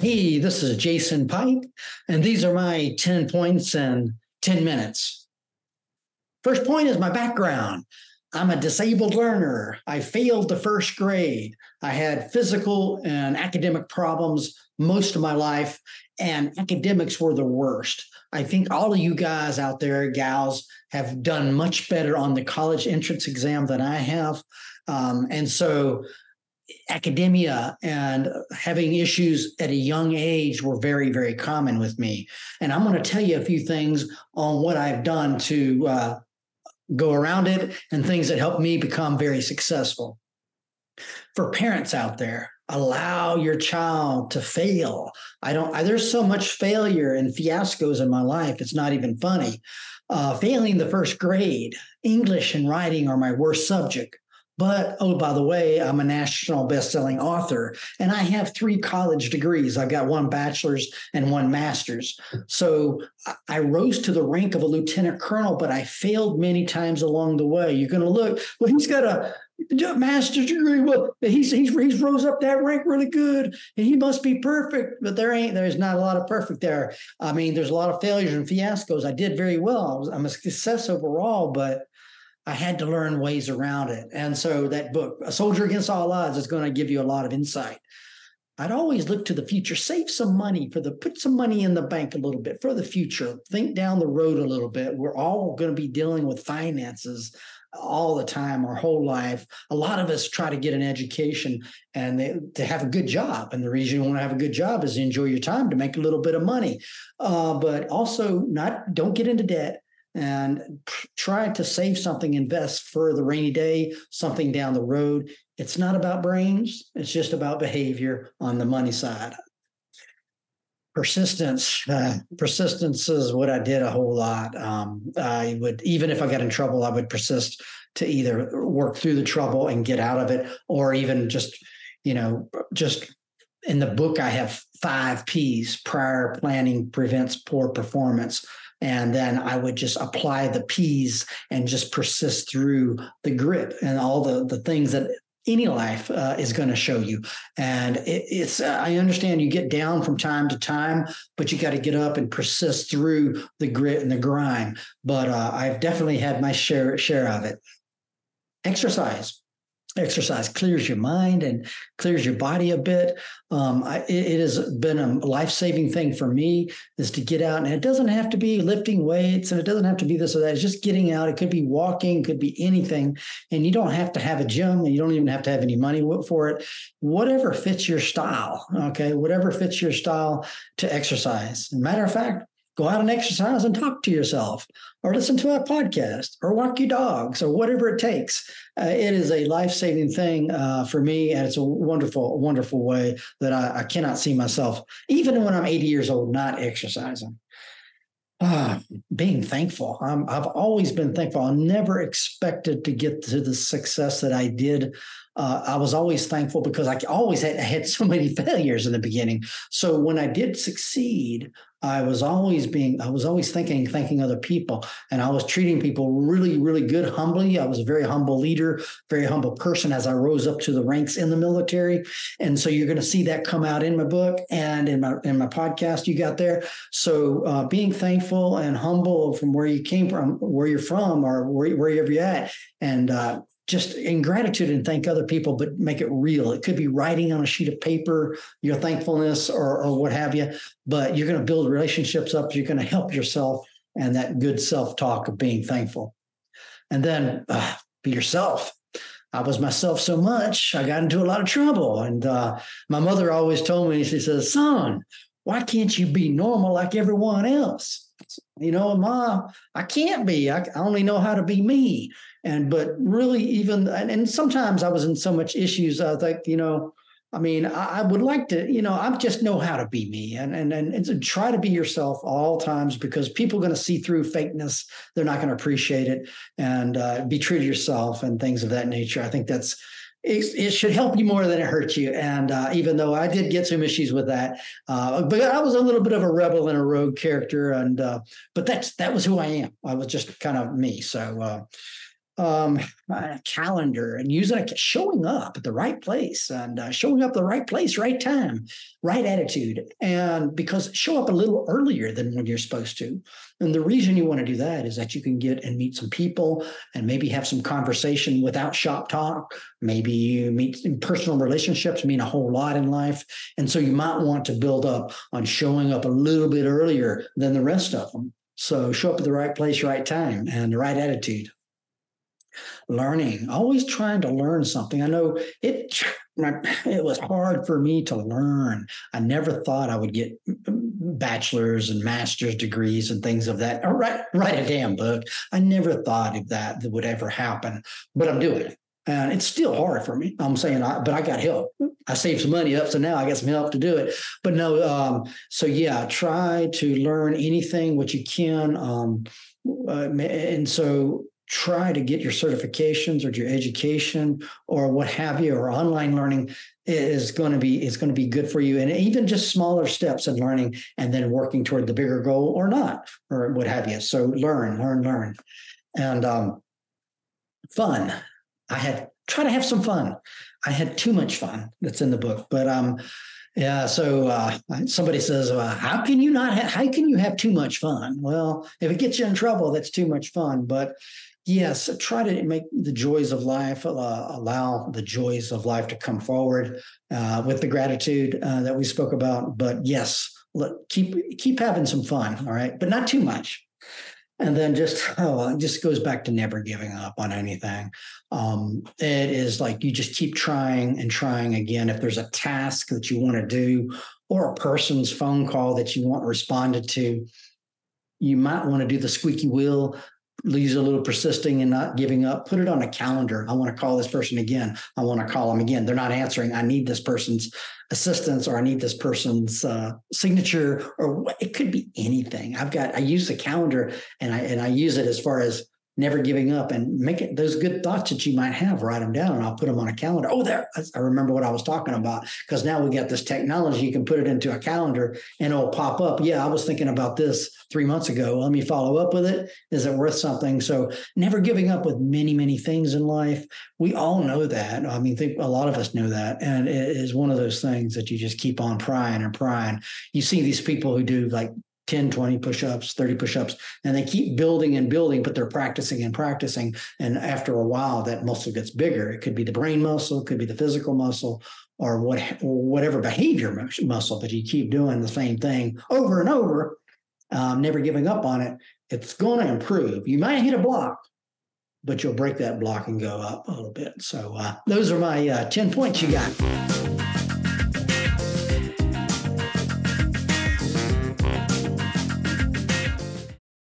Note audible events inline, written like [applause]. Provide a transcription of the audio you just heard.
Hey, this is Jason Pike, and these are my 10 points in 10 minutes. First point is my background. I'm a disabled learner. I failed the first grade. I had physical and academic problems most of my life, and academics were the worst. I think all of you guys out there, gals, have done much better on the college entrance exam than I have. Um, and so academia and having issues at a young age were very, very common with me. And I'm going to tell you a few things on what I've done to uh, go around it and things that helped me become very successful. For parents out there, allow your child to fail. I don't, I, there's so much failure and fiascos in my life, it's not even funny. Uh, failing the first grade, English and writing are my worst subject. But oh, by the way, I'm a national best-selling author, and I have three college degrees. I've got one bachelor's and one master's. So I rose to the rank of a lieutenant colonel, but I failed many times along the way. You're going to look. Well, he's got a master's degree. Well, he's he's he's rose up that rank really good, and he must be perfect. But there ain't. There's not a lot of perfect there. I mean, there's a lot of failures and fiascos. I did very well. I was, I'm a success overall, but I had to learn ways around it. And so that book, A Soldier Against All Odds, is going to give you a lot of insight. I'd always look to the future, save some money for the, put some money in the bank a little bit for the future, think down the road a little bit. We're all going to be dealing with finances all the time, our whole life. A lot of us try to get an education and they, to have a good job. And the reason you want to have a good job is enjoy your time to make a little bit of money, uh, but also not don't get into debt and try to save something, invest for the rainy day, something down the road. It's not about brains, it's just about behavior on the money side. Persistence, uh, persistence is what I did a whole lot. Um, I would, even if I got in trouble, I would persist to either work through the trouble and get out of it, or even just, you know, just in the book, I have five P's prior planning prevents poor performance and then I would just apply the P's and just persist through the grit and all the the things that any life uh, is going to show you. And it, it's, uh, I understand you get down from time to time, but you got to get up and persist through the grit and the grind. But uh, I've definitely had my share, share of it. Exercise exercise clears your mind and clears your body a bit. Um, I, it, has been a life saving thing for me is to get out, and it doesn't have to be lifting weights, and it doesn't have to be this or that. It's just getting out. It could be walking, could be anything, and you don't have to have a gym, and you don't even have to have any money for it. Whatever fits your style, okay, whatever fits your style to exercise. Matter of fact, go out and exercise and talk to yourself or listen to a podcast or walk your dogs or whatever it takes. Uh, it is a life-saving thing uh, for me and it's a wonderful wonderful way that I, I, cannot see myself even when i'm 80 years old not exercising. Uh, being thankful. I have always been thankful. I never expected to get to the success that i did uh, I was always thankful because I always had, I had so many [laughs] failures in the beginning. So when I did succeed, I was always being, I was always thinking, thanking other people, and I was treating people really, really good, humbly. I was a very humble leader, very humble person as I rose up to the ranks in the military. And so you're going to see that come out in my book and in my in my podcast you got there. So uh, being thankful and humble from where you came from, where you're from, or where, wherever you're at, and uh, just in gratitude and thank other people, but make it real. It could be writing on a sheet of paper, your thankfulness or, or what have you, but you're going to build relationships up. You're going to help yourself and that good self talk of being thankful. And then uh, be yourself. I was myself so much, I got into a lot of trouble. And uh, my mother always told me, she says, son, why can't you be normal like everyone else? You know, mom, I can't be. I, I only know how to be me. And but really even and, and sometimes i was in so much issues i think you know i mean I, I, would like to you know i just know how to be me. And and and, and try to be yourself all times because people are going to see through fakeness. They're not going to appreciate it. And uh, be true to yourself and things of that nature. I think that's it, it should help you more than it hurts you. And uh, even though I did get some issues with that, uh, but I was a little bit of a rebel and a rogue character. And uh, but that's that was who I am. I was just kind of me. So uh, um, [laughs] a calendar and using a showing up at the right place and uh, showing up the right place, right time, right attitude. And because show up a little earlier than when you're supposed to. And the reason you want to do that is that you can get and meet some people and maybe have some conversation without shop talk. Maybe you meet in personal relationships mean a whole lot in life. And so you might want to build up on showing up a little bit earlier than the rest of them. So show up at the right place, right time, and the right attitude learning, always trying to learn something. I know it it was hard for me to learn. I never thought I would get bachelor's and master's degrees and things of that. Or write, write a damn book. I never thought of that that would ever happen, but I'm doing it. And it's still hard for me. I'm saying, I, but I got help. I saved some money up, so now I got some help to do it. But no, um, so yeah, try to learn anything what you can. Um, uh, and so try to get your certifications or your education or what have you or online learning is going to be is going to be good for you and even just smaller steps in learning and then working toward the bigger goal or not or what have you so learn learn learn and um, fun i had try to have some fun i had too much fun that's in the book but um yeah. So uh, somebody says, "How can you not? Ha- how can you have too much fun?" Well, if it gets you in trouble, that's too much fun. But yes, try to make the joys of life, uh, allow the joys of life to come forward uh, with the gratitude uh, that we spoke about. But yes, let, keep keep having some fun, all right, but not too much. And then just [laughs] oh, it just goes back to never giving up on anything. Um, it is like you just keep trying and trying again. If there's a task that you want to do, or a person's phone call that you want responded to, you might want to do the squeaky wheel leaves a little persisting and not giving up, put it on a calendar. I want to call this person again. I want to call them again. They're not answering. I need this person's assistance or I need this person's uh, signature or it could be anything. I've got, I use the calendar and I, and I use it as far as never giving up and make it those good thoughts that you might have, write them down and I'll put them on a calendar. Oh, there, I remember what I was talking about because now we got this technology. You can put it into a calendar and it'll pop up. Yeah, I was thinking about this three months ago. Let me follow up with it. Is it worth something? So never giving up with many, many things in life. We all know that. I mean, think a lot of us know that. And it is one of those things that you just keep on prying and prying. You see these people who do like 10, 20 push-ups, 30 push-ups, and they keep building and building, but they're practicing and practicing. And after a while, that muscle gets bigger. It could be the brain muscle, it could be the physical muscle, or what whatever behavior muscle, but you keep doing the same thing over and over, um, never giving up on it, it's going to improve. You might hit a block, but you'll break that block and go up a little bit. So uh, those are my uh, 10 points you got.